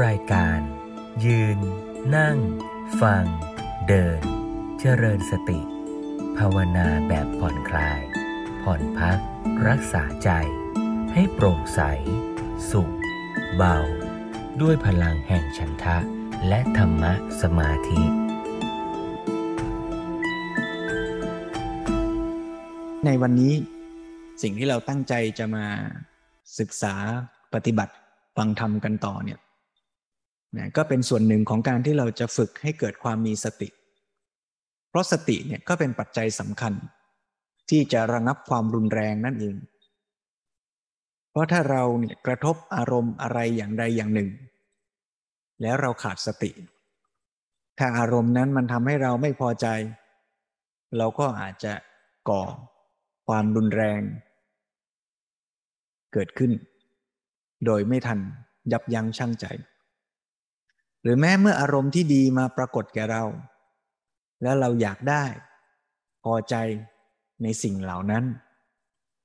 รายการ ยืน นั่ง ฟัง เดิน เจริญสติ ภาวนาแบบผ่อนคลาย ผ่อนพัก รักษาใจ ให้โปร่งใส สุข เบา ด้วยพลังแห่งฉันทะ และธรรมะสมาธิในวันนี้สิ่งที่เราตั้งใจจะมาศึกษาปฏิบัติฟังธรรมกันต่อเนี่ย นะก็เป็นส่วนหนึ่งของการที่เราจะฝึกให้เกิดความมีสติ เพราะสติเนี่ยก็เป็นปัจจัยสำคัญ ที่จะระงับความรุนแรงนั่นเอง เพราะถ้าเราเนี่ยกระทบอารมณ์อะไรอย่างใดอย่างหนึ่ง แล้วเราขาดสติ ถ้าอารมณ์นั้นมันทำให้เราไม่พอใจ เราก็อาจจะก่อความรุนแรง เกิดขึ้น โดยไม่ทันยับยั้งชั่งใจ หรือแม้เมื่ออารมณ์ที่ดีมาปรากฏแก่เรา แล้วเราอยากได้ พอใจในสิ่งเหล่านั้น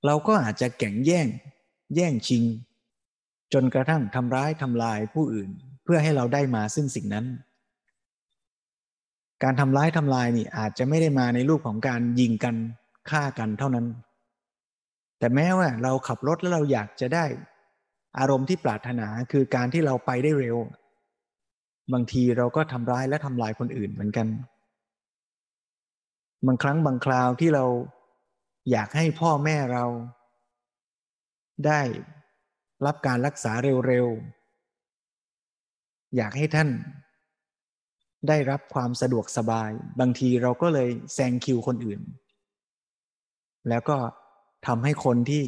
เราก็อาจจะแข่งแย่ง แย่งชิง จนกระทั่งทำร้ายทำลายผู้อื่น เพื่อให้เราได้มาซึ่งสิ่งนั้น การทำร้ายทำลายนี่อาจจะไม่ได้มาในรูปของการยิงกันฆ่ากันเท่านั้น แต่แม้ว่าเราขับรถแล้วเราอยากจะได้ อารมณ์ที่ปรารถนาคือการที่เราไปได้เร็ว บางทีเราก็ทำร้ายและทำลายคนอื่นเหมือนกัน บางครั้งบางคราวที่เราอยากให้พ่อแม่เรา ได้รับการรักษาเร็วๆ อยากให้ท่าน ได้รับความสะดวกสบาย บางทีเราก็เลยแซงคิวคนอื่น แล้วก็ทำให้คนที่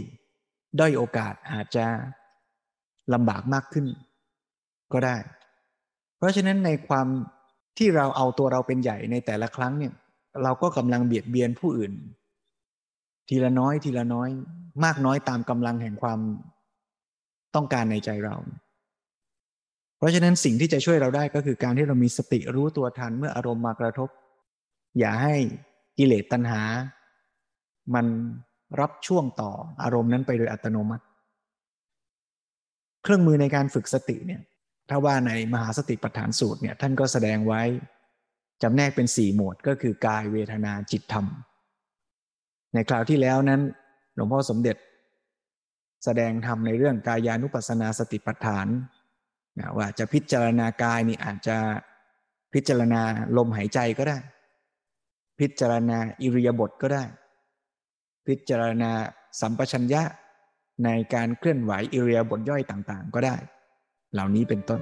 ด้อยโอกาสอาจจะลำบากมากขึ้น ก็ได้ เพราะฉะนั้นในความที่เราเอาตัวเราเป็นใหญ่ในแต่ละครั้งเนี่ย เราก็กำลังเบียดเบียนผู้อื่น ทีละน้อยทีละน้อย มากน้อยตามกำลังแห่งความต้องการในใจเรา เพราะฉะนั้นสิ่งที่จะช่วยเราได้ก็คือการที่เรามีสติรู้ตัวทันเมื่ออารมณ์มากระทบ อย่าให้กิเลสตัณหา มันรับช่วงต่ออารมณ์นั้นไปโดยอัตโนมัติ เครื่องมือในการฝึกสติเนี่ย ถ้าว่าในมหาสติปัฏฐานสูตรเนี่ยท่านก็แสดงไว้จำแนกเป็นสี่หมวดก็คือกายเวทนาจิตธรรม ในคราวที่แล้วนั้นหลวงพ่อสมเด็จ แสดงธรรมในเรื่องกายานุปัสสนาสติปัฏฐานนะว่าจะพิจารณากายนี่อาจจะพิจารณาลมหายใจก็ได้ พิจารณาอิริยาบถก็ได้ พิจารณาสัมปชัญญะในการเคลื่อนไหวอิรียาบทย่อยต่างๆ ก็ได้ เหล่านี้เป็นต้น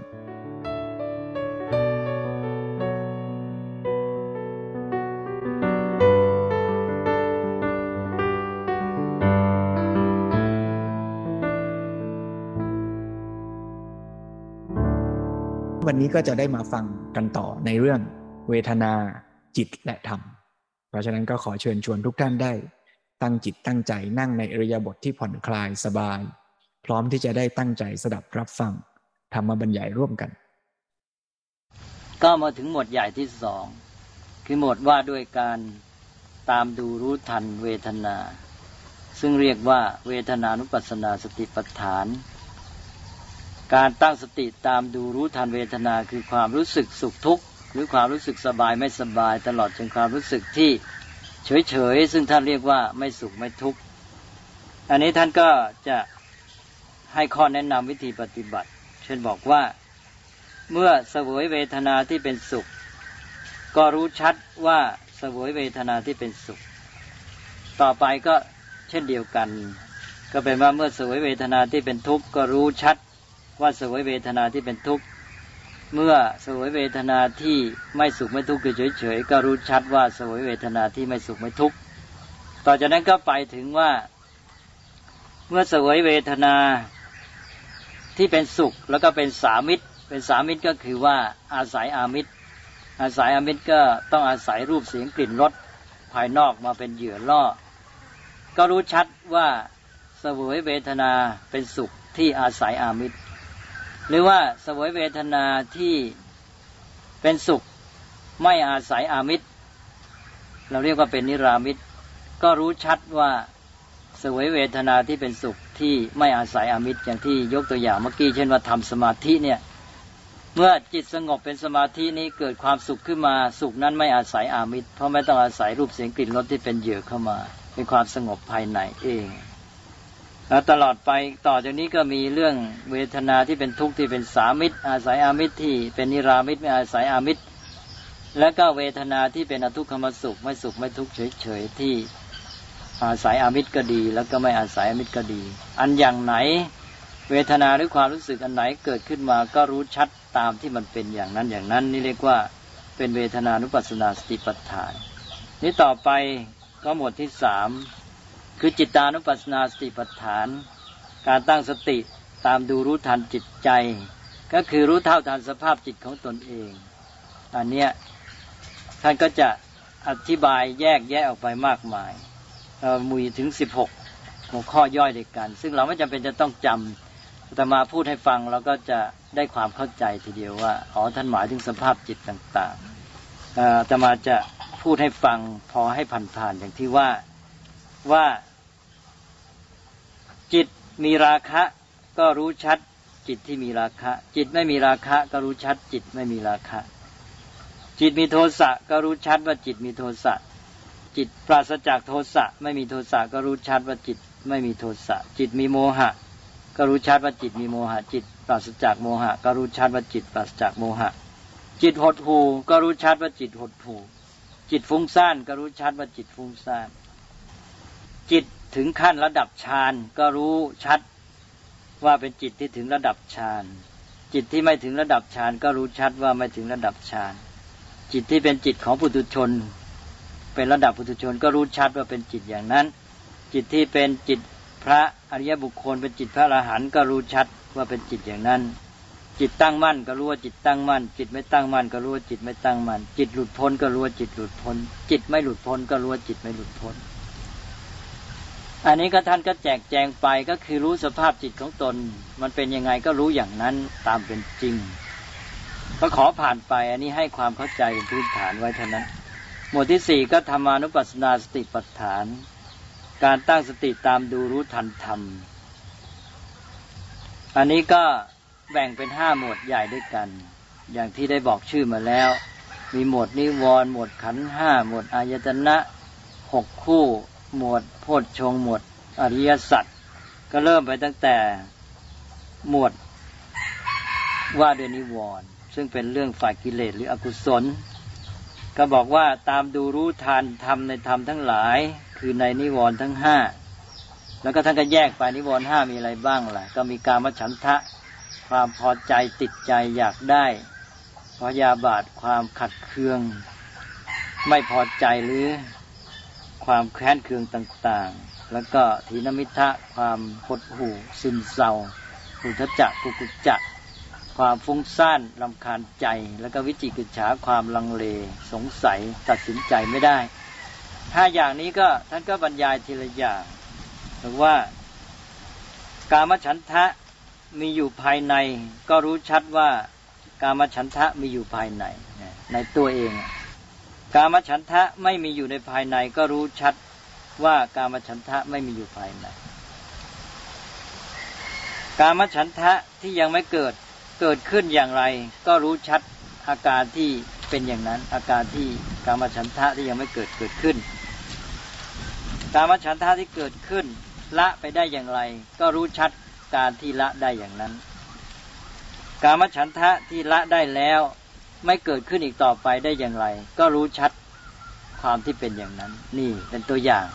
วันนี้ก็จะได้มาฟังกันต่อในเรื่องเวทนาจิตและธรรม เพราะฉะนั้นก็ขอเชิญชวนทุกท่านได้ ตั้งจิตตั้งใจนั่งในอริยบทที่ผ่อนคลายสบาย พร้อมที่จะได้ตั้งใจสดับรับฟัง ธรรมบรรยายร่วมกัน ก็มาถึงหมวดใหญ่ที่สองคือหมวดว่าด้วยการตามดูรู้ทันเวทนา ซึ่งเรียกว่าเวทนานุปัสสนาสติปัฏฐาน การตั้งสติตามดูรู้ทันเวทนาคือความรู้สึกสุขทุกข์หรือความรู้สึกสบายไม่สบาย ตลอดจนความรู้สึกที่เฉยๆซึ่งท่านเรียกว่าไม่สุขไม่ทุกข์อันนี้ท่านก็จะให้ข้อแนะนำวิธีปฏิบัติ เช่นบอกว่า เมื่อเสวยเวทนาที่เป็นสุข ก็รู้ชัดว่าเสวยเวทนาที่เป็นสุข ต่อไปก็เช่นเดียวกัน ก็เป็นว่าเมื่อเสวยเวทนาที่เป็นทุกข์ก็รู้ชัดว่าเสวยเวทนาที่เป็นทุกข์เมื่อสวยเวทนาที่ไม่สุขไม่ทุกข์เฉยๆก็รู้ชัดว่าสวยเวทนาที่ไม่สุขไม่ทุกข์ต่อจากนั้นก็ไปถึงว่า เมื่อสวยเวทนา ที่เป็นสุขแล้วก็เป็นสามิตร เป็นสามิตรก็คือว่าอาศัยอามิตร อาศัยอามิตรก็ต้องอาศัยรูปเสียงกลิ่นรสภายนอกมาเป็นเหยื่อล่อ ก็รู้ชัดว่าสวยเวทนาเป็นสุขที่อาศัยอามิตร หรือว่าสวยเวทนาที่เป็นสุขไม่อาศัยอามิตร เราเรียกว่าเป็นนิรามิตร ก็รู้ชัดว่าสวยเวทนาที่เป็นสุข ที่ไม่อาศัยอามิตรอย่างที่ยกตัวอย่างเมื่อกี้เช่นว่าทำสมาธิเนี่ยเมื่อจิตสงบเป็นสมาธินี้เกิดความสุขขึ้นมาสุขนั้นไม่อาศัยอามิตร เพราะไม่ต้องอาศัยรูปเสียงกลิ่นรสที่เป็นเหยื่อเข้ามาเป็นความสงบภายในเองแล้วตลอดไปต่อจากนี้ก็มีเรื่องเวทนาที่เป็นทุกข์ที่เป็นสามิตร อาศัยอามิตรที่เป็นนิรามิตรไม่อาศัยอามิตร และก็เวทนาที่เป็นอทุกขมสุขไม่สุขไม่ทุกข์เฉยๆที่ อาศัยอามิตรก็ดี แล้วก็ไม่อาศัยอามิตรก็ดี อันอย่างไหน เวทนาหรือความรู้สึกอันไหนเกิดขึ้นมาก็รู้ชัดตามที่มันเป็นอย่างนั้นอย่างนั้น นี่เรียกว่าเป็นเวทนานุปัสสนาสติปัฏฐาน นี้ต่อไปก็หมวดที่สามคือจิตานุปัสสนาสติปัฏฐาน การตั้งสติตามดูรู้ทันจิตใจ ก็คือรู้เท่าทันสภาพจิตของตนเอง อันเนี้ยท่านก็จะอธิบายแยกแยะออกไปมากมาย มุยถึง 16 หัวข้อย่อยด้วยกัน ซึ่งเราไม่จำเป็นจะต้องจำแต่มาพูดให้ฟังเราก็จะได้ความเข้าใจทีเดียวว่าอ๋อท่านหมายถึงสภาพจิตต่างๆแต่มาจะพูดให้ฟังพอให้ผ่านๆอย่างที่ว่าว่าจิตมีราคะก็รู้ชัดจิตที่มีราคะ จิตไม่มีราคะก็รู้ชัดจิตไม่มีราคะ จิตมีโทสะก็รู้ชัดว่าจิตมีโทสะ จิตปราศจากโทสะไม่มีโทสะก็รู้ชัดว่าจิตไม่มีโทสะจิตมีโมหะ ก็รู้ชัดว่าจิตมีโมหะ จิตปราศจากโมหะ ก็รู้ชัดว่าจิตปราศจากโมหะ จิตหดหูก็รู้ชัดว่าจิตหดหูจิตฟุ้งซ่านก็รู้ชัดว่าจิตฟุ้งซ่านจิตถึงขั้นระดับฌานก็รู้ชัดว่าเป็นจิตที่ถึงระดับฌานจิตที่ไม่ถึงระดับฌานก็รู้ชัดว่าไม่ถึงระดับฌานจิตที่เป็นจิตของปุถุชน เป็นระดับปุถุชนก็รู้ชัดว่าเป็นจิตอย่างนั้น จิตที่เป็นจิตพระอริยบุคคล เป็นจิตพระอรหันต์ก็รู้ชัดว่าเป็นจิตอย่างนั้น จิตตั้งมั่นก็รู้ว่าจิตตั้งมั่น จิตไม่ตั้งมั่นก็รู้ว่าจิตไม่ตั้งมั่น จิตหลุดพ้นก็รู้ว่าจิตหลุดพ้น จิตไม่หลุดพ้นก็รู้ว่าจิตไม่หลุดพ้น อันนี้ก็ท่านก็แจกแจงไปก็คือรู้สภาพจิตของตน มันเป็นยังไงก็รู้อย่างนั้นตามเป็นจริงก็ขอผ่านไปอันนี้ให้ความเข้าใจเป็นพื้นฐานไว้เท่านั้น หมวดที่สี่ก็ธรรมานุปัสสนาสติปัฏฐาน การตั้งสติตามดูรู้ทันธรรม อันนี้ก็แบ่งเป็นห้าหมวดใหญ่ด้วยกัน อย่างที่ได้บอกชื่อมาแล้ว มีหมวดนิวรณ์หมวดขันห้าหมวดอายตนะหกคู่ หมวดโพชฌงหมวดอริยสัจก็เริ่มไปตั้งแต่หมวดว่าด้วยนิวรณ์ซึ่งเป็นเรื่องฝ่ายกิเลสหรืออกุศล ก็บอกว่าตามดูรู้ทานทำในธรรมทั้งหลาย คือในนิวรณ์ทั้งห้าแล้วก็ท่านก็แยกไปนิวรณ์ห้ามีอะไรบ้างล่ะ ก็มีการมฉันทะ ความพอใจติดใจอยากได้พยาบาทความขัดเคือง ไม่พอใจหรือความแค้นเคืองต่างๆ แล้วก็ทีนมิทะความหดหู่ซึมเศร้าอุทจักกุกุจัก ความฟุ้งซ่านลำคาญใจ แล้วก็วิจิกิจฉาความลังเล สงสัยตัดสินใจไม่ได้ ถ้าอย่างนี้ก็ท่านก็บรรยายทีละอย่างบอว่า กามฉันทะมีอยู่ภายใน ก็รู้ชัดว่า กามฉันทะมีอยู่ภายในในตัวเอง กามฉันทะไม่มีอยู่ในภายใน ก็รู้ชัดว่ากามฉันทะไม่มีอยู่ภายใน กามฉันทะที่ยังไม่เกิด เกิดขึ้นอย่างไร ก็รู้ชัดอาการที่เป็นอย่างนั้น อาการที่กามฉันทะที่ยังไม่เกิดเกิดขึ้น กามฉันทะที่เกิดขึ้น ละไปได้อย่างไร ก็รู้ชัดการที่ละได้อย่างนั้น กามฉันทะที่ละได้แล้วไม่เกิดขึ้นอีกต่อไปได้อย่างไร ก็รู้ชัดความที่เป็นอย่างนั้น นี่เป็นตัวอย่าง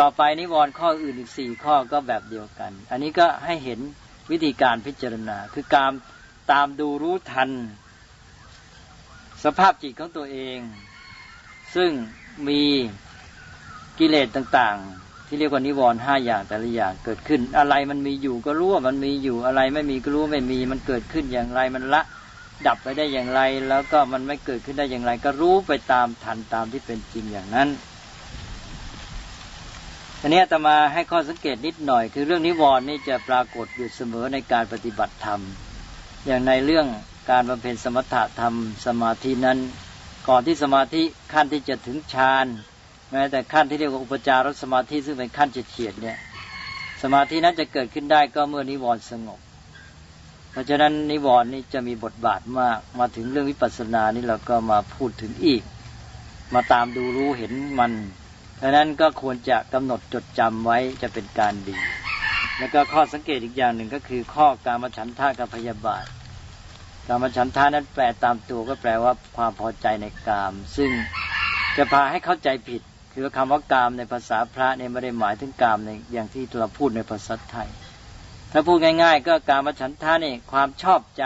ต่อไปนิวรณ์ข้ออื่นอีกสี่ข้อก็แบบเดียวกัน อันนี้ก็ให้เห็นวิธีการพิจารณา คือการ ตามดูรู้ทัน สภาพจิตของตัวเอง ซึ่งมีกิเลสต่างๆ ที่เรียกว่านิวรณ์ห้าอย่างแต่ละอย่างเกิดขึ้น อะไรมันมีอยู่ก็รู้ว่ามันมีอยู่อะไรไม่มีก็รู้ไม่มีมันเกิดขึ้นอย่างไรมันละดับไปได้อย่างไร แล้วก็มันไม่เกิดขึ้นได้อย่างไร ก็รู้ไปตามทันตามที่เป็นจริงอย่างนั้นอันนี้จะมาให้ข้อสังเกตนิดหน่อย คือเรื่องนิวรณ์นี่จะปรากฏอยู่เสมอในการปฏิบัติธรรม อย่างในเรื่องการบำเพ็ญสมถะธรรมสมาธินั้น ก่อนที่สมาธิขั้นที่จะถึงฌานแม้แต่ขั้นที่เรียกว่าอุปจารสมาธิซึ่งเป็นขั้นเฉียดเนี่ยสมาธินั้นจะเกิดขึ้นได้ก็เมื่อนิวรณ์สงบ เพราะฉะนั้นนิวรณ์นี่จะมีบทบาทมากมาถึงเรื่องวิปัสสนานี่เราก็มาพูดถึงอีก มาตามดูรู้เห็นมันดังนั้นก็ควรจะกำหนดจดจำไว้จะเป็นการดี แล้วก็ข้อสังเกตอีกอย่างหนึ่งก็คือ ข้อการมฉันทากับพยาบาทการมฉันทานั้นแปลตามตัวก็แปลว่าความพอใจในกาม ซึ่งจะพาให้เข้าใจผิด คือคำว่ากามในภาษาพระเนี่ยไม่ได้หมายถึงกามในอย่างที่เราพูดในภาษาไทย ถ้าพูดง่าย ๆ ก็การมฉันทานี่ความชอบใจ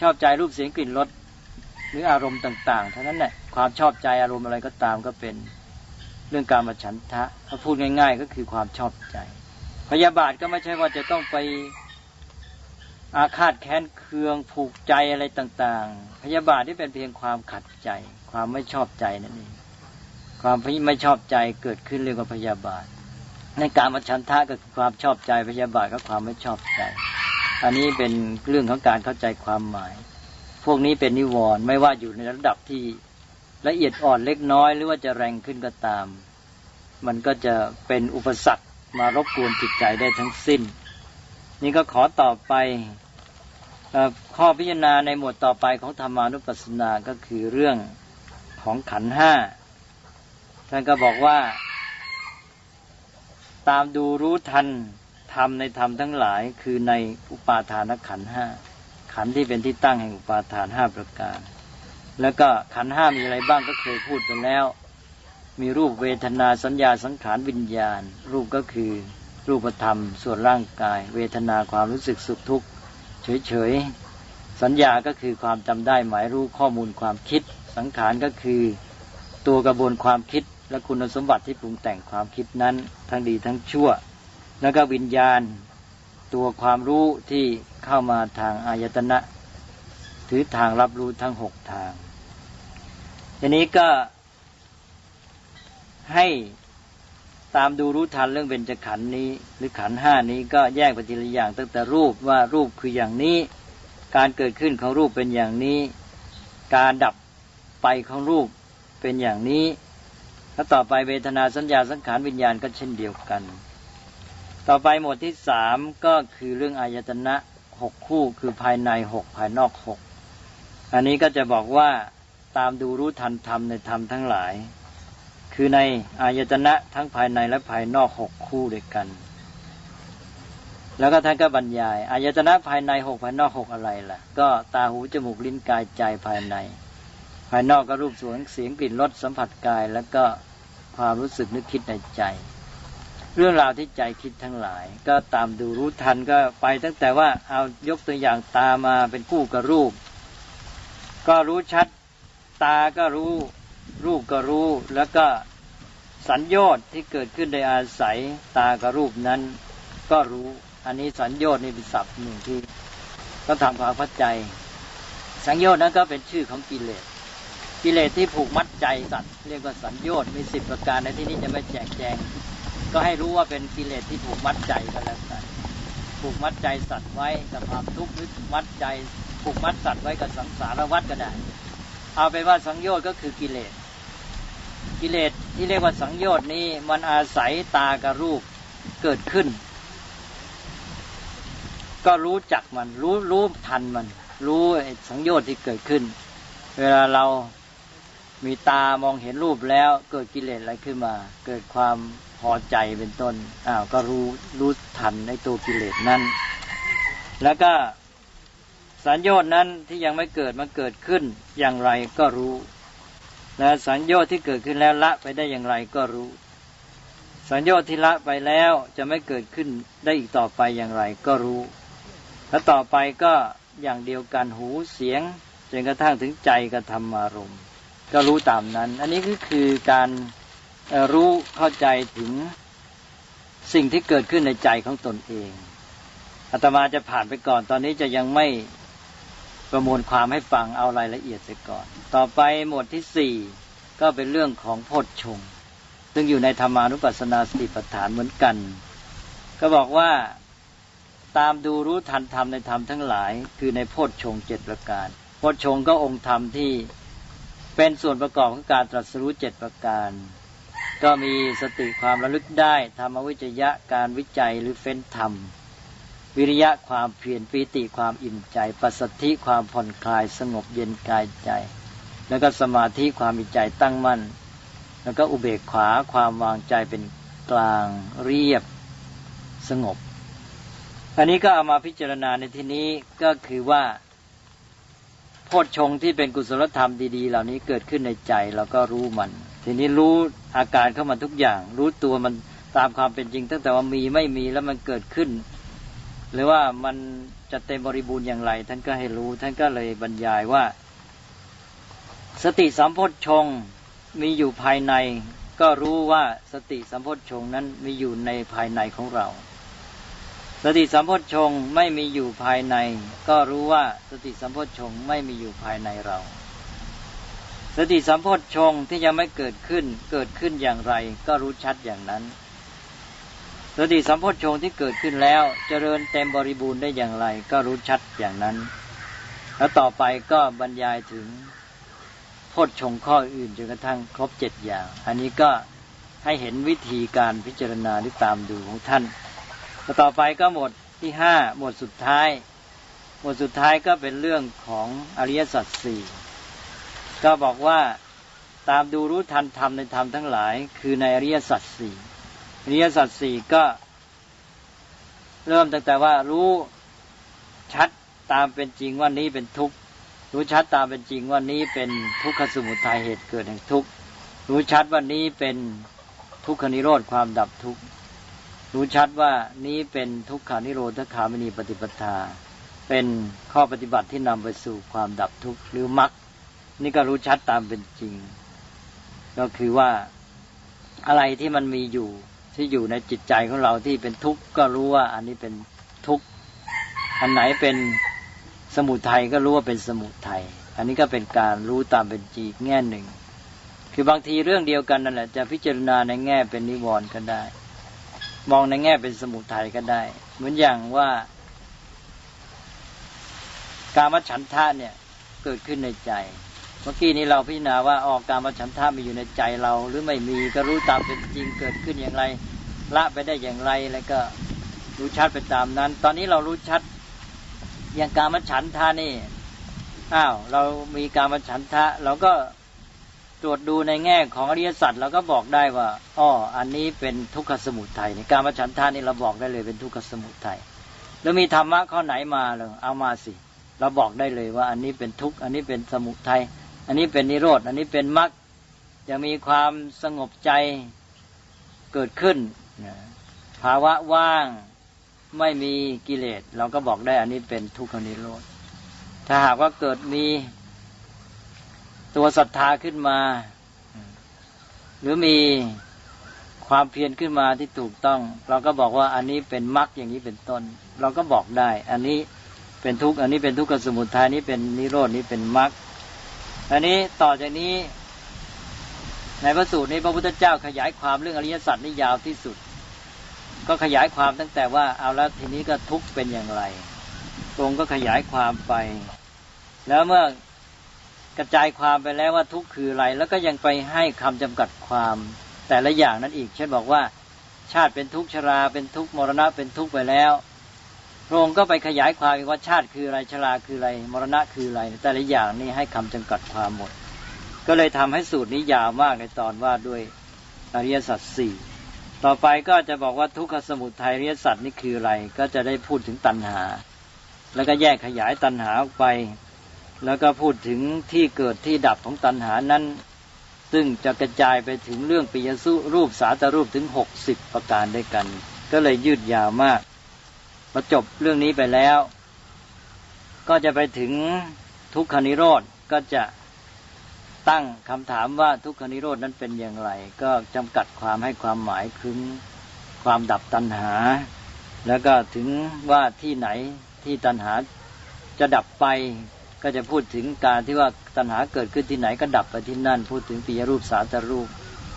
ชอบใจรูปเสียงกลิ่นรสหรืออารมณ์ต่างๆเท่านั้นแหละความชอบใจอารมณ์อะไรก็ตามก็เป็นเรื่องการมาฉันทะถ้าพูดง่าย ๆ ก็คือความชอบใจ พยาบาทก็ไม่ใช่ว่าจะต้องไปอาฆาตแค้นเคืองผูกใจอะไรต่าง ๆ พยาบาทที่เป็นเพียงความขัดใจ ความไม่ชอบใจนั่นเองความไม่ชอบใจเกิดขึ้นเรียกว่าพยาบาท ในการมาฉันทะก็คือความชอบใจพยาบาทก็ความไม่ชอบใจ อันนี้เป็นเรื่องของการเข้าใจความหมาย พวกนี้เป็นนิวรณ์ไม่ว่าอยู่ในระดับที่ละเอียดอ่อนเล็กน้อย หรือว่าจะแรงขึ้นก็ตาม มันก็จะเป็นอุปสรรค มารบกวนจิตใจได้ทั้งสิ้น นี่ก็ขอต่อไปข้อพิจารณาในหมวดต่อไปของธรรมานุปัสสนาก็คือเรื่องของขันห้าท่านก็บอกว่า ตามดูรู้ทันธรรมในธรรมทั้งหลาย คือในอุปาทานขันห้าขันที่เป็นที่ตั้งแห่งอุปาทานห้าประการ แล้วก็ขันห้ามีอะไรบ้างก็เคยพูดไปแล้ว มีรูปเวทนาสัญญาสังขารวิญญาณ รูปก็คือรูปธรรม ส่วนร่างกาย เวทนาความรู้สึกสุขทุกข์เฉยๆสัญญาก็คือความจำได้หมายรู้ข้อมูลความคิด สังขารก็คือตัวกระบวนความคิด และคุณสมบัติที่ปรุงแต่งความคิดนั้น ทั้งดีทั้งชั่ว แล้วก็วิญญาณ ตัวความรู้ที่เข้ามาทางอายตนะ ถือทางรับรู้ทั้งหกทางทีนี้ก็ ให้ตามดูรู้ทันเรื่องเบญจขันธ์นี้ หรือขันธ์ห้านี้ก็แยกไปทีละอย่างตั้งแต่รูปว่ารูปคืออย่างนี้ การเกิดขึ้นของรูปเป็นอย่างนี้ การดับไปของรูปเป็นอย่างนี้แล้วต่อไปเวทนาสัญญาสังขารวิญญาณก็เช่นเดียวกัน ต่อไปหมวดที่สามก็คือเรื่องอายตนะหกคู่คือภายในหกภายนอกหกอันนี้ก็จะบอกว่าตามดูรู้ทันธรรมในธรรมทั้งหลาย คือในอายตนะทั้งภายในและภายนอกหกคู่ด้วยกัน แล้วก็ท่านก็บรรยายอายตนะภายในหกภายนอกหกอะไรล่ะ ก็ตาหูจมูกลิ้นกายใจภายใน ภายนอกก็รูปสวยเสียงกลิ่นรสสัมผัสกาย แล้วก็ความรู้สึกนึกคิดในใจ เรื่องราวที่ใจคิดทั้งหลาย ก็ตามดูรู้ทันก็ไปตั้งแต่ว่าเอายกตัวอย่างตามาเป็นคู่กับรูป ก็รู้ชัด ตาก็รู้ รูปก็รู้แล้วก็สัญญอดที่เกิดขึ้นในอาศัยตากับรูปนั้น ก็รู้ อันนี้สัญญอดนี่เป็นศัพท์หนึ่งที่ต้องทำความเข้าใจ สัญญอดนั้นก็เป็นชื่อของกิเลสกิเลสที่ผูกมัดใจสัตว์เรียกว่าสัญญอดมีสิบประการในที่นี้จะไม่แจกแจง ก็ให้รู้ว่าเป็นกิเลสที่ผูกมัดใจกันแล้วกันผูกมัดใจสัตว์ไว้กับความทุกข์หรือมัดใจผูกมัดสัตว์ไว้กับสังสารวัฏก็ได้ เอาไปว่าสังโยชน์ก็คือกิเลส กิเลสที่เรียกว่าสังโยชน์นี้มันอาศัยตากับรูปเกิดขึ้น ก็รู้จักมัน รู้รู้ทันมัน รู้สังโยชน์ที่เกิดขึ้น เวลาเรามีตามองเห็นรูปแล้วเกิดกิเลสอะไรขึ้นมา เกิดความพอใจเป็นต้นอ้าวก็รู้รู้ทันในตัวกิเลสนั้นแล้วก็ สัญญาณนั้นที่ยังไม่เกิดมันเกิดขึ้นอย่างไรก็รู้และสัญญาณที่เกิดขึ้นแล้วละไปได้อย่างไรก็รู้ สัญญาณที่ละไปแล้วจะไม่เกิดขึ้นได้อีกต่อไปอย่างไรก็รู้ และต่อไปก็อย่างเดียวกันหูเสียงจนกระทั่งถึงใจกระทำอารมณ์ ก็รู้ตามนั้น อันนี้ก็คือการรู้เข้าใจถึงสิ่งที่เกิดขึ้นในใจของตนเองอาตมาจะผ่านไปก่อนตอนนี้จะยังไม่ ประมวลความให้ฟังเอารายละเอียดไปก่อน ต่อไปหมวดที่สี่ก็เป็นเรื่องของโพชฌงซึ่งอยู่ในธรรมานุปัสสนาสติปัฏฐานเหมือนกัน ก็บอกว่าตามดูรู้ทันธรรมในธรรมทั้งหลาย คือในโพชฌงเจ็ดประการ โพชฌงก็องค์ธรรมที่เป็นส่วนประกอบของการตรัสรู้เจ็ดประการ ก็มีสติความระลึกได้ธรรมวิจยะการวิจัยหรือเฟ้นธรรม วิริยะความเพียรปีติความอิ่มใจ ปัสสธิความผ่อนคลายสงบเย็นกายใจ แล้วก็สมาธิความมีใจตั้งมั่น แล้วก็อุเบกขาความวางใจเป็นกลางเรียบสงบ อันนี้ก็เอามาพิจารณาในที่นี้ก็คือว่าโพชฌงที่เป็นกุศลธรรมดีๆ เหล่านี้เกิดขึ้นในใจเราก็รู้มัน ทีนี้รู้อาการเข้ามาทุกอย่าง รู้ตัวมันตามความเป็นจริง ตั้งแต่ว่ามีไม่มีแล้วมันเกิดขึ้น หรือว่ามันจะเต็มบริบูรณ์อย่างไร ท่านก็ให้รู้ ท่านก็เลยบรรยายว่า สติสัมโพชฌงมีอยู่ภายใน ก็รู้ว่าสติสัมโพชฌงนั้นมีอยู่ในภายในของเรา สติสัมโพชฌงไม่มีอยู่ภายใน ก็รู้ว่าสติสัมโพชฌงไม่มีอยู่ภายในเรา สติสัมโพชฌงที่ยังไม่เกิดขึ้นเกิดขึ้นอย่างไร ก็รู้ชัดอย่างนั้น สติสัมโพชฌงที่เกิดขึ้นแล้ว เจริญเต็มบริบูรณ์ได้อย่างไร ก็รู้ชัดอย่างนั้น แล้วต่อไปก็บรรยายถึงโพชฌงข้ออื่นจนกระทั่งครบเจ็ดอย่าง อันนี้ก็ให้เห็นวิธีการพิจารณาหรือตามดูของท่านแล้วต่อไปก็หมดที่ห้าหมดสุดท้าย หมดสุดท้ายก็เป็นเรื่องของอริยสัจสี่ก็บอกว่าตามดูรู้ทันธรรมในธรรมทั้งหลาย คือในอริยสัจสี่ ริยสัจสี่ก็ เริ่มตั้งแต่ว่ารู้ชัดตามเป็นจริงว่านี้เป็นทุกข์รู้ชัดตามเป็นจริงว่านี้เป็นทุกขสมุทัยเหตุเกิดแห่งทุกข์รู้ชัดว่านี้เป็นทุกขนิโรธความดับทุกข์รู้ชัดว่านี้เป็นทุกขานิโรธคามินีปฏิปทา เป็นข้อปฏิบัติที่นำไปสู่ความดับทุกข์หรือมรรคนี่ก็รู้ชัดตามเป็นจริง ก็คือว่าอะไรที่มันมีอยู่ ที่อยู่ในจิตใจของเราที่เป็นทุกข์ก็รู้ว่าอันนี้เป็นทุกข์อันไหนเป็นสมุทัยก็รู้ว่าเป็นสมุทัยอันนี้ก็เป็นการรู้ตามเป็นจริงแง่หนึ่ง คือบางทีเรื่องเดียวกันนั่นแหละจะพิจารณาในแง่เป็นนิวรณ์ก็ได้ มองในแง่เป็นสมุทัยก็ได้ เหมือนอย่างว่า การมฉันทะเนี่ยเกิดขึ้นในใจ เมื่อกี้นี้เราพิจารณาว่าออกการมฉันทะมีอยู่ในใจเรา หรือไม่มีก็รู้ตามเป็นจริงเกิดขึ้นอย่างไร ละไปได้อย่างไรแล้วก็รู้ชัดไปตามนั้น ตอนนี้เรารู้ชัดอย่างการมฉันทะนี่อ้าวเรามีการมฉันทะเราก็ตรวจดูในแง่ของอริยสัจเราก็บอกได้ว่าอ๋ออันนี้เป็นทุกขสมุทัยในการมฉันทานี่เราบอกได้เลยเป็นทุกขสมุทัยแล้วมีธรรมะข้อไหนมาเลยเอามาสิ เราบอกได้เลยว่า อันนี้เป็นทุกข์อันนี้เป็นสมุทัยอันนี้เป็นนิโรธอันนี้เป็นมรรคจะมีความสงบใจเกิดขึ้น ภาวะว่างไม่มีกิเลส เราก็บอกได้อันนี้เป็นทุกขนิโรธ ถ้าหากว่าเกิดมีตัวศรัทธาขึ้นมา หรือมีความเพียรขึ้นมาที่ถูกต้อง เราก็บอกว่าอันนี้เป็นมรรคอย่างนี้เป็นต้น เราก็บอกได้ อันนี้เป็นทุกข์อันนี้เป็นทุกขสมุทัยนี้เป็นนิโรดนี้เป็นมรรคอันนี้ต่อจากนี้ ในพระสูตรนี้พระพุทธเจ้าขยายความเรื่องอริยสัจนี่ยาวที่สุด ก็ขยายความตั้งแต่ว่าเอาแล้วทีนี้ก็ทุกเป็นอย่างไรตรงก็ขยายความไป แล้วเมื่อกระจายความไปแล้วว่าทุกคืออะไร แล้วก็ยังไปให้คำจำกัดความแต่ละอย่างนั้นอีก เช่นบอกว่า ชาติเป็นทุกชราเป็นทุกมรณะเป็นทุกไปแล้วพระองค์ก็ไปขยายความว่าชาติคืออะไรชราคืออะไร มรณะคืออะไร แต่ละอย่างนี้ให้คำจำกัดความหมด ก็เลยทำให้สูตรนี้ยาวมากในตอนว่าด้วยอริยสัจสี่ ต่อไปก็จะบอกว่าทุกขสมุทัยอริยสัจนี่คืออะไร ก็จะได้พูดถึงตัณหา แล้วก็แยกขยายตัณหาออกไป แล้วก็พูดถึงที่เกิดที่ดับของตัณหานั้น ซึ่งจะกระจายไปถึงเรื่องปิยสุรูปสาตรูปถึงหกสิบประการด้วยกัน ก็เลยยืดยาวมากพอจบเรื่องนี้ไปแล้ว ก็จะไปถึงทุกขนิโรธก็จะ ตั้งคำถามว่าทุกขนิโรธนั้นเป็นอย่างไร ก็จำกัดความให้ความหมายถึงความดับตัณหา แล้วก็ถึงว่าที่ไหนที่ตัณหาจะดับไป ก็จะพูดถึงการที่ว่าตัณหาเกิดขึ้นที่ไหนก็ดับไปที่นั่น พูดถึงปิยรูปสาตรูป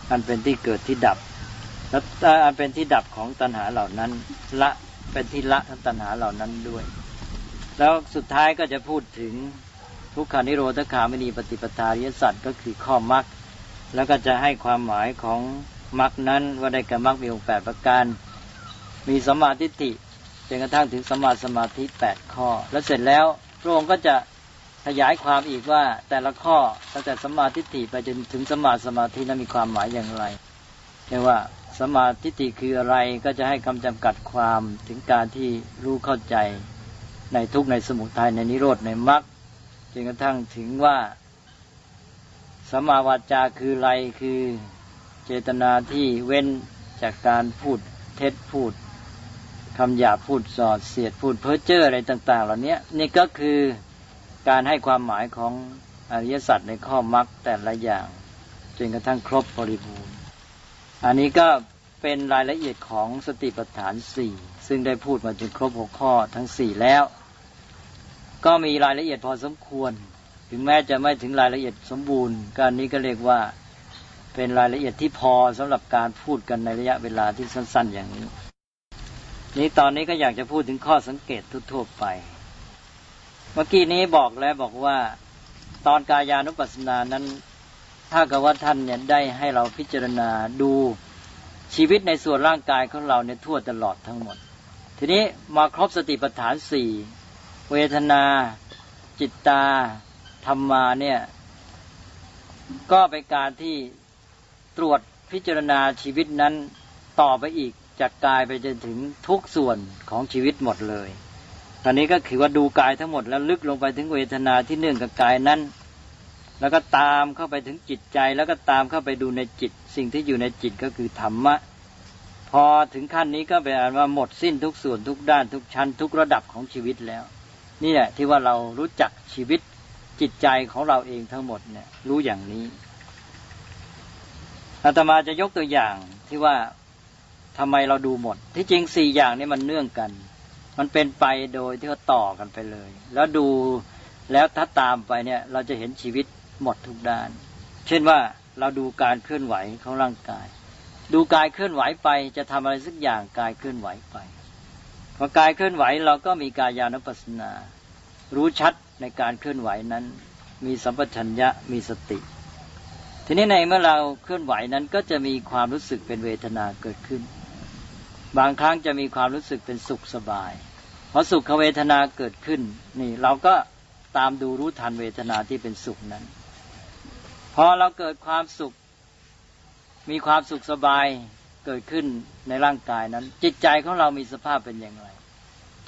อันเป็นที่เกิดที่ดับแล้วอันเป็นที่ดับของตัณหาเหล่านั้นละเป็นที่ละทั้งตัณหาเหล่านั้นด้วย แล้วสุดท้ายก็จะพูดถึง ทุกขานิโรธคามินีปฏิปทาริยสัตว์ก็คือข้อมรรคแล้วก็จะให้ความหมายของมรรคนั้นว่าได้กับมรรคมีองค์แปดประการ มีสมาธิิจนกระทั่งถึงสมาสมาธิแปดข้อ แล้วเสร็จแล้วพระองค์ก็จะขยายความอีกว่าแต่ละข้อตั้งแต่สมาธิฏิไปจนถึงสมาสมาธินั้นมีความหมายอย่างไรเรียกว่าสมาธิฏิคืออะไรก็จะให้คำจำกัดความถึงการที่รู้เข้าใจในทุกในสมุทัยในนิโรธในมรรค จนกระทั่งถึงว่าสมาวาจาคือไรคือเจตนาที่เว้นจากการพูดเท็จพูดคำหยาพูดสอดเสียดพูดเพ้อเจ้ออะไรต่าง ๆ เหล่านี้นี่ก็คือการให้ความหมายของอริยสัจในข้อมรรคแต่ละอย่างจนกระทั่งครบบริบูรณ์ อันนี้ก็เป็นรายละเอียดของสติปัฏฐานสี่ซึ่งได้พูดมาจนครบหกข้อทั้งสี่แล้ว ก็มีรายละเอียดพอสมควร ถึงแม้จะไม่ถึงรายละเอียดสมบูรณ์ การนี้ก็เรียกว่าเป็นรายละเอียดที่พอสำหรับการพูดกันในระยะเวลาที่สั้น ๆ อย่างนี้ นี้ตอนนี้ก็อยากจะพูดถึงข้อสังเกตทั่วๆไป เมื่อกี้นี้บอกแล้วบอกว่าตอนกายานุปัสสนานั้น ถ้ากับว่าท่านเนี่ยได้ให้เราพิจารณาดูชีวิตในส่วนร่างกายของเราเนี่ยทั่วตลอดทั้งหมด ทีนี้มาครบสติปัฏฐานสี่ เวทนา จิตตา ธรรมาเนี่ย ก็เป็นการที่ตรวจพิจารณาชีวิตนั้นต่อไปอีกจากกายไปจนถึงทุกส่วนของชีวิตหมดเลย ตอนนี้ก็คือว่าดูกายทั้งหมดแล้วลึกลงไปถึงเวทนาที่เนื่องกับกายนั้น แล้วก็ตามเข้าไปถึงจิตใจ แล้วก็ตามเข้าไปดูในจิต สิ่งที่อยู่ในจิตก็คือธรรมะ พอถึงขั้นนี้ก็เป็นอันว่าหมดสิ้นทุกส่วนทุกด้านทุกชั้นทุกระดับของชีวิตแล้ว นี่แหละที่ว่าเรารู้จักชีวิตจิตใจของเราเองทั้งหมดเนี่ยรู้อย่างนี้อาตมาจะยกตัวอย่างที่ว่าทำไมเราดูหมด ที่จริงสี่อย่างนี้มันเนื่องกัน มันเป็นไปโดยที่ว่าต่อกันไปเลย แล้วดูแล้วถ้าตามไปเนี่ย เราจะเห็นชีวิตหมดทุกด้าน เช่นว่าเราดูการเคลื่อนไหวของร่างกาย ดูกายเคลื่อนไหวไปจะทำอะไรสักอย่างกายเคลื่อนไหวไป พอกายเคลื่อนไหวเราก็มีกายานุปัสสนา รู้ชัดในการเคลื่อนไหวนั้น มีสัมปชัญญะมีสติ ทีนี้ในเมื่อเราเคลื่อนไหวนั้นก็จะมีความรู้สึกเป็นเวทนาเกิดขึ้น บางครั้งจะมีความรู้สึกเป็นสุขสบายพอสุขเวทนาเกิดขึ้น นี่เราก็ตามดูรู้ทันเวทนาที่เป็นสุขนั้น พอเราเกิดความสุข มีความสุขสบายเกิดขึ้น ในร่างกายนั้น จิตใจของเรามีสภาพเป็นอย่างไร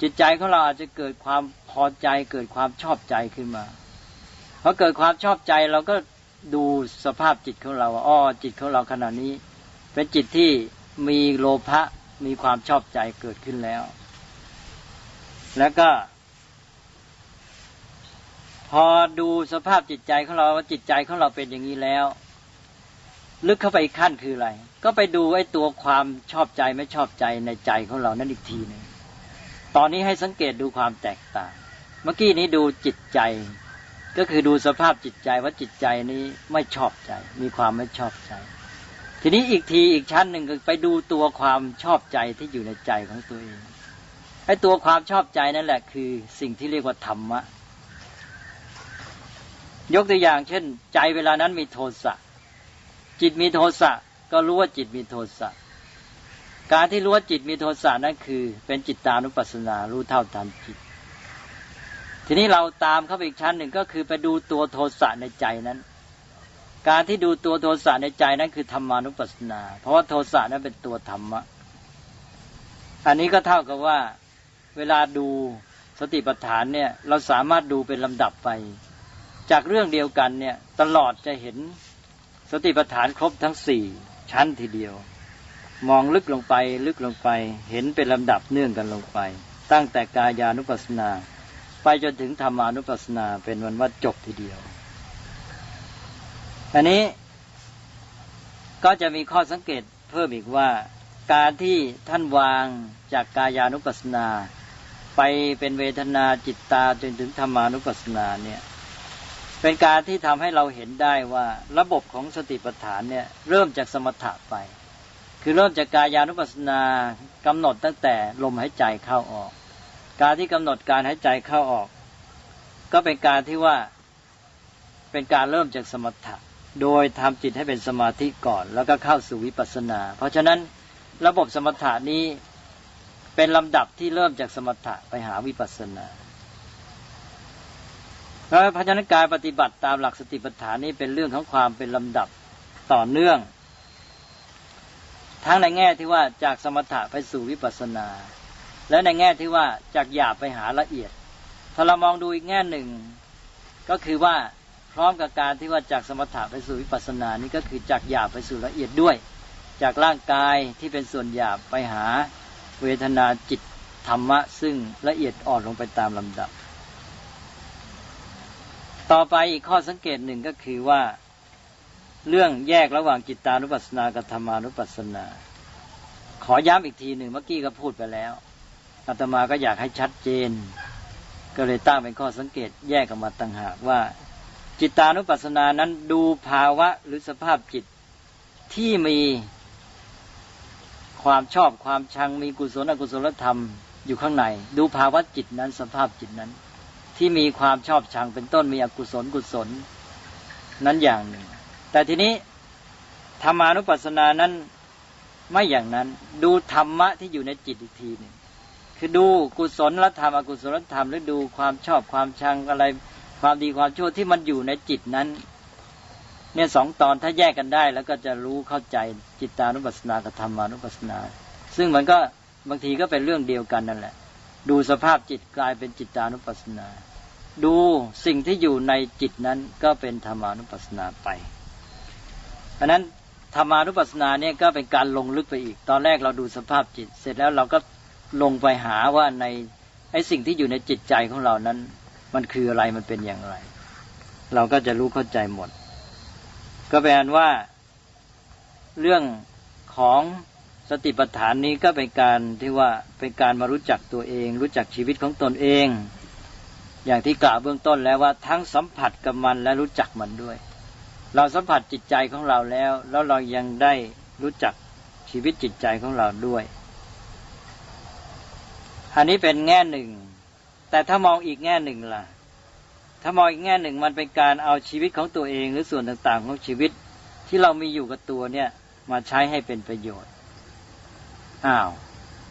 จิตใจของเราอาจจะเกิดความพอใจ เกิดความชอบใจขึ้นมาพอเกิดความชอบใจเราก็ดูสภาพจิตของเราอ๋อจิตของเราขณะนี้ เป็นจิตที่มีโลภะมีความชอบใจเกิดขึ้นแล้ว แล้วก็ พอดูสภาพจิตใจของเราว่าจิตใจของเราเป็นอย่างนี้แล้ว ลึกเข้าไปอีกขั้นคืออะไร ก็ไปดูไอ้ตัวความชอบใจไม่ชอบใจในใจของเรานั่นอีกทีหนึ่งตอนนี้ให้สังเกตดูความแตกต่าง เมื่อกี้นี้ดูจิตใจ ก็คือดูสภาพจิตใจว่าจิตใจนี้ไม่ชอบใจ มีความไม่ชอบใจ ทีนี้อีกทีอีกชั้นหนึ่งก็ไปดูตัวความชอบใจที่อยู่ในใจของตัวเองไอ้ตัวความชอบใจนั่นแหละ คือสิ่งที่เรียกว่าธรรมะ ยกตัวอย่างเช่น ใจเวลานั้นมีโทสะ จิตมีโทสะก็รู้ว่าจิตมีโทสะการที่รู้ว่าจิตมีโทสะนั่นคือ เป็นจิตตานุปัสสนารู้เท่าทันจิต ทีนี้เราตามเข้าไปอีกชั้นหนึ่งก็คือไปดูตัวโทสะในใจนั้น การที่ดูตัวโทสะในใจนั้นคือธรรมานุปัสสนา เพราะว่าโทสะนั้นเป็นตัวธรรมะอันนี้ก็เท่ากับว่าเวลาดูสติปัฏฐานเนี่ยเราสามารถดูเป็นลำดับไป จากเรื่องเดียวกันเนี่ยตลอดจะเห็น สติปัฏฐานครบทั้งสี่ชั้นทีเดียว มองลึกลงไปลึกลงไปเห็นเป็นลำดับเนื่องกันลงไป ตั้งแต่กายานุปัสสนา ไปจนถึงธรรมานุปัสสนาเป็นวันว่าจบทีเดียว อันนี้ก็จะมีข้อสังเกตเพิ่มอีกว่า การที่ท่านวางจากกายานุปัสสนา ไปเป็นเวทนาจิตตาจนถึงธรรมานุปัสสนาเนี่ย เป็นการที่ทำให้เราเห็นได้ว่าระบบของสติปัฏฐานเนี่ยเริ่มจากสมถะไป คือเริ่มจากกายานุปัสสนากำหนดตั้งแต่ลมหายใจเข้าออก การที่กำหนดการหายใจเข้าออก ก็เป็นการที่ว่าเป็นการเริ่มจากสมถะ โดยทำจิตให้เป็นสมาธิก่อน แล้วก็เข้าสู่วิปัสสนา เพราะฉะนั้นระบบสมถะนี้เป็นลำดับที่เริ่มจากสมถะไปหาวิปัสสนา แล้วพัฒนกายปฏิบัติตามหลักสติปัฏฐานนี้เป็นเรื่องของความเป็นลำดับต่อเนื่อง ทั้งในแง่ที่ว่าจากสมถะไปสู่วิปัสสนา และในแง่ที่ว่าจากหยาบไปหาละเอียด ถ้าเรามองดูอีกแง่หนึ่ง ก็คือว่าพร้อมกับการที่ว่าจากสมถะไปสู่วิปัสสนานี้ก็คือจากหยาบไปสู่ละเอียดด้วย จากร่างกายที่เป็นส่วนหยาบไปหาเวทนาจิตธรรมะ ซึ่งละเอียดอ่อนลงไปตามลำดับ ต่อไปอีกข้อสังเกตหนึ่งก็คือว่า เรื่องแยกระหว่างจิตตานุปัสสนากับธรรมานุปัสสนา ขอย้ำอีกทีหนึ่งเมื่อกี้ก็พูดไปแล้วอาตมาก็อยากให้ชัดเจน ก็เลยตั้งเป็นข้อสังเกตแยกกันมาต่างหากว่า จิตตานุปัสสนานั้นดูภาวะหรือสภาพจิตที่มีความชอบความชังมีกุศลอกุศลธรรมอยู่ข้างใน ดูภาวะจิตนั้นสภาพจิตนั้น ที่มีความชอบชังเป็นต้นมีอกุศลกุศล นั้นอย่างหนึ่ง แต่ทีนี้ธรรมานุปัสสนานั้นไม่อย่างนั้นดูธรรมะที่อยู่ในจิตอีกทีหนึ่งคือดูกุศลธรรมอกุศลธรรมหรือดูความชอบความชังอะไรความดีความชั่วที่มันอยู่ในจิตนั้น เนี่ยสองตอนถ้าแยกกันได้ แล้วก็จะรู้เข้าใจจิตตานุปัสสนากับธรรมานุปัสสนา ซึ่งมันก็บางทีก็เป็นเรื่องเดียวกันนั่นแหละ ดูสภาพจิตกลายเป็นจิตานุปัสสนา ดูสิ่งที่อยู่ในจิตนั้นก็เป็นธรรมานุปัสสนาไปเพราะนั้นธรรมานุปัสสนาเนี่ยก็เป็นการลงลึกไปอีก ตอนแรกเราดูสภาพจิต เสร็จแล้วเราก็ลงไปหาว่าในไอ้สิ่งที่อยู่ในจิตใจของเรานั้น มันคืออะไรมันเป็นอย่างไร เราก็จะรู้เข้าใจหมด ก็แปลว่า เรื่องของ สติปัฏฐานนี้ก็เป็นการที่ว่าเป็นการมารู้จักตัวเอง รู้จักชีวิตของตนเอง อย่างที่กล่าวเบื้องต้นแล้วว่าทั้งสัมผัสกับมันและรู้จักมันด้วย เราสัมผัสจิตใจของเราแล้ว แล้วเรายังได้รู้จักชีวิตจิตใจของเราด้วย อันนี้เป็นแง่หนึ่ง แต่ถ้ามองอีกแง่หนึ่งล่ะ ถ้ามองอีกแง่หนึ่งมันเป็นการเอาชีวิตของตัวเองหรือส่วนต่างๆของชีวิตที่เรามีอยู่กับตัวเนี่ยมาใช้ให้เป็นประโยชน์ อ้าว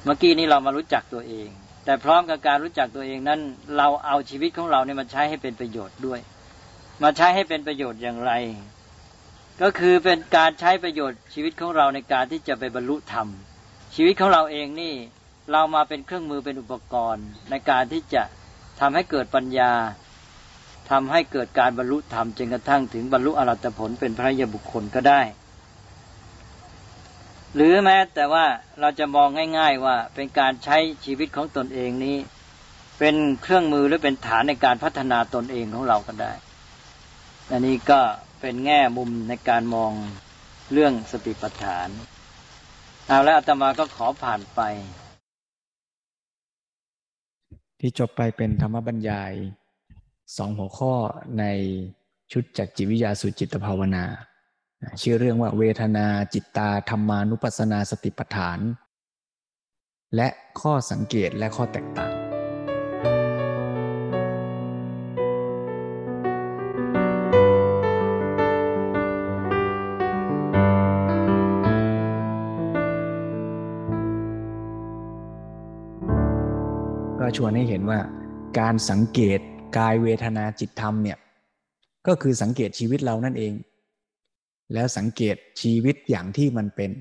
เมื่อกี้นี้เรามารู้จักตัวเอง แต่พร้อมกับการรู้จักตัวเองนั้น เราเอาชีวิตของเราเนี่ยมาใช้ให้เป็นประโยชน์ด้วย มาใช้ให้เป็นประโยชน์อย่างไร ก็คือเป็นการใช้ประโยชน์ชีวิตของเราในการที่จะไปบรรลุธรรม ชีวิตของเราเองนี่เรามาเป็นเครื่องมือเป็นอุปกรณ์ในการที่จะทำให้เกิดปัญญาทำให้เกิดการบรรลุธรรมจนกระทั่งถึงบรรลุอรัตผลเป็นพระยาบุคคลก็ได้ หรือแม้แต่ว่าเราจะมองง่าย ๆว่าเป็นการใช้ชีวิตของตนเองนี้ เป็นเครื่องมือหรือเป็นฐานในการพัฒนาตนเองของเราก็ได้ อันนี้ก็เป็นแง่มุมในการมองเรื่องสติปัฏฐาน เอาแล้วอาตมาก็ขอผ่านไป ที่จบไปเป็นธรรมบรรยายสองหัวข้อในชุดจากจิตวิทยาสู่จิตภาวนา ชื่อเรื่องว่าเวทนาจิตตาธรรมานุปัสสนาสติปัฏฐาน และข้อสังเกตและข้อแตกต่าง ก็ชวนให้เห็นว่าการสังเกตกายเวทนาจิตธรรมเนี่ยก็คือสังเกตชีวิตเรานั่นเอง แล้วสังเกตชีวิตอย่างที่มันเป็น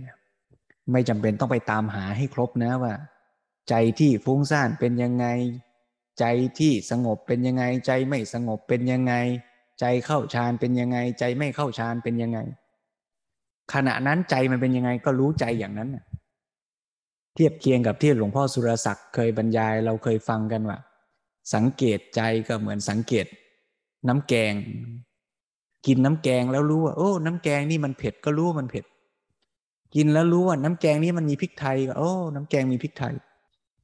ไม่จำเป็นต้องไปตามหาให้ครบนะว่า ใจที่ฟุ้งซ่านเป็นยังไง ใจที่สงบเป็นยังไง ใจไม่สงบเป็นยังไง ใจเข้าฌานเป็นยังไง ใจไม่เข้าฌานเป็นยังไง ขณะนั้นใจมันเป็นยังไงก็รู้ใจอย่างนั้นเทียบเคียงกับที่หลวงพ่อสุรศักดิ์เคยบรรยายเราเคยฟังกันว่า สังเกตใจก็เหมือนสังเกต น้ำแกง กินน้ำแกงแล้วรู้ว่าโอ้ น้ำแกงนี่มันเผ็ดก็รู้ว่ามันเผ็ด กินแล้วรู้ว่า น้ำแกงนี่มันมีพริกไทยก็โอ้ น้ำแกงมีพริกไทย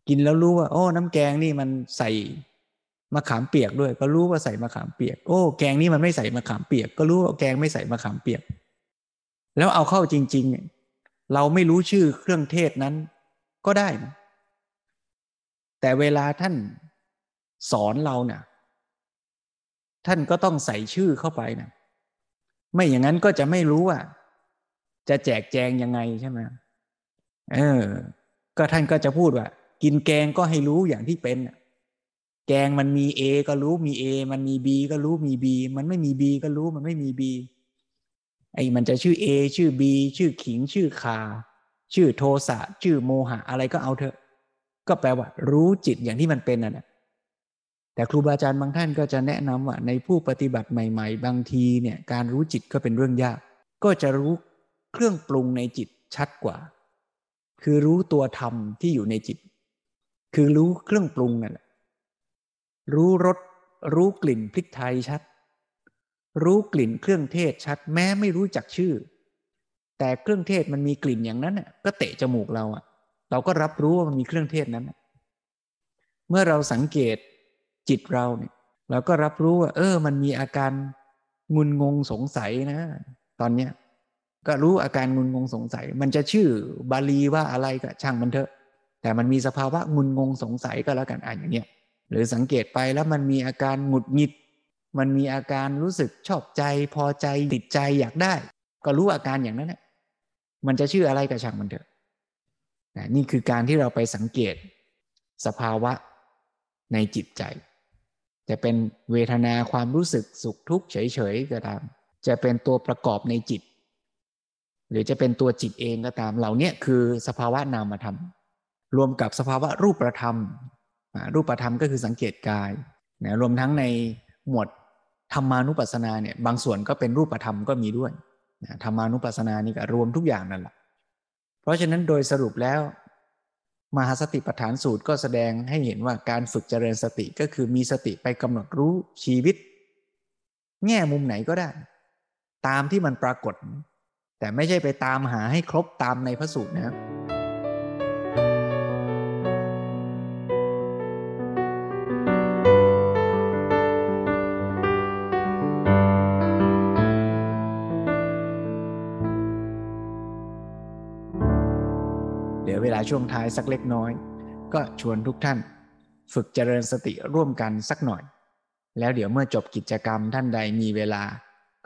กินแล้วรู้ว่า โอ้ น้ำแกงนี่มันใส่มะขามเปียกด้วย ก็รู้ว่าใส่มะขามเปียก โอ้ แกงนี่มันไม่ใส่มะขามเปียก ก็รู้ว่าแกงไม่ใส่มะขามเปียก แล้วเอาเข้าจริง ๆ เราไม่รู้ชื่อเครื่องเทศนั้นก็ได้นะแต่เวลาท่านสอนเราเนะ่ยท่านก็ต้องใส่ชื่อเข้าไปนะ ไม่อย่างนั้นก็จะไม่รู้ว่า จะแจกแจงยังไงใช่ไหมเออ ก็ท่านก็จะพูดว่า กินแกงก็ให้รู้อย่างที่เป็นแกงมันมี A ก็รู้มี A มันมี B ก็รู้มี B มันไม่มี B ก็รู้มันไม่มี B ไอ้มันจะชื่อ A ชื่อ B ชื่อขิง ชื่อคา ชื่อโทสะ ชื่อโมหะ อะไรก็เอาเถอะ ก็แปลว่า รู้จิตอย่างที่มันเป็นน่ะ แต่ครูบาอาจารย์บางท่านก็จะแนะนำว่าในผู้ปฏิบัติใหม่ ๆ บางทีเนี่ยการรู้จิตก็เป็นเรื่องยาก ก็จะรู้เครื่องปรุงในจิตชัดกว่า คือรู้ตัวธรรมที่อยู่ในจิต คือรู้เครื่องปรุงนั่นแหละรู้รสรู้กลิ่นพริกไทยชัด รู้กลิ่นเครื่องเทศชัด แม้ไม่รู้จักชื่อ แต่เครื่องเทศมันมีกลิ่นอย่างนั้นก็เตะจมูกเราอะ เราก็รับรู้ว่ามันมีเครื่องเทศนั้น เมื่อเราสังเกต จิตเราเนี่ยเราก็รับรู้ว่า เออ มันมีอาการงุนงงสงสัยนะ ตอนเนี้ยก็รู้อาการงุนงงสงสัย มันจะชื่อบาลีว่าอะไรก็ช่างมันเถอะ แต่มันมีสภาวะงุนงงสงสัยก็แล้วกันอ่านอย่างเนี้ยหรือสังเกตไปแล้วมันมีอาการหงุดหงิด มันมีอาการรู้สึกชอบใจพอใจติดใจอยากได้ ก็รู้อาการอย่างนั้นแหละมันจะชื่ออะไรก็ช่างมันเถอะนี่คือการที่เราไปสังเกตสภาวะในจิตใจ จะเป็นเวทนาความรู้สึกสุขทุกข์เฉยๆก็ตาม จะเป็นตัวประกอบในจิต หรือจะเป็นตัวจิตเองก็ตาม เหล่านี้คือสภาวะนามธรรม รวมกับสภาวะรูปธรรม รูปธรรมก็คือสังเกตกายนะรวมทั้งในหมวดธรรมานุปัสสนาเนี่ยบางส่วนก็เป็นรูปธรรมก็มีด้วยนะธรรมานุปัสสนานี่ก็รวมทุกอย่างนั่นแหละเพราะฉะนั้นโดยสรุปแล้ว มหาสติปัฏฐานสูตรก็แสดงให้เห็นว่าการฝึกเจริญสติก็คือมีสติไปกำหนดรู้ชีวิต แง่มุมไหนก็ได้ ตามที่มันปรากฏ แต่ไม่ใช่ไปตามหาให้ครบตามในพระสูตรนะครับ ช่วงท้ายสักเล็กน้อย ก็ชวนทุกท่าน ฝึกเจริญสติร่วมกันสักหน่อย แล้วเดี๋ยวเมื่อจบกิจกรรมท่านใดมีเวลา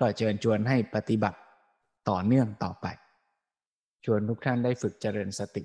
ก็เชิญชวนให้ปฏิบัติต่อเนื่องต่อไป ชวนทุกท่านได้ฝึกเจริญสติ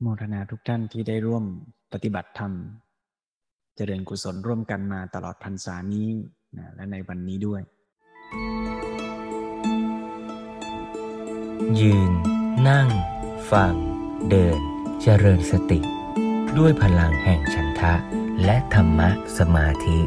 โมทนาทุกท่านที่ได้ร่วมปฏิบัติธรรม เจริญกุศลร่วมกันมาตลอดพรรษานี้นะและในวันนี้ด้วย ยืน นั่ง ฟัง เดิน เจริญสติ ด้วยพลังแห่งฉันทะ และธรรมะสมาธิ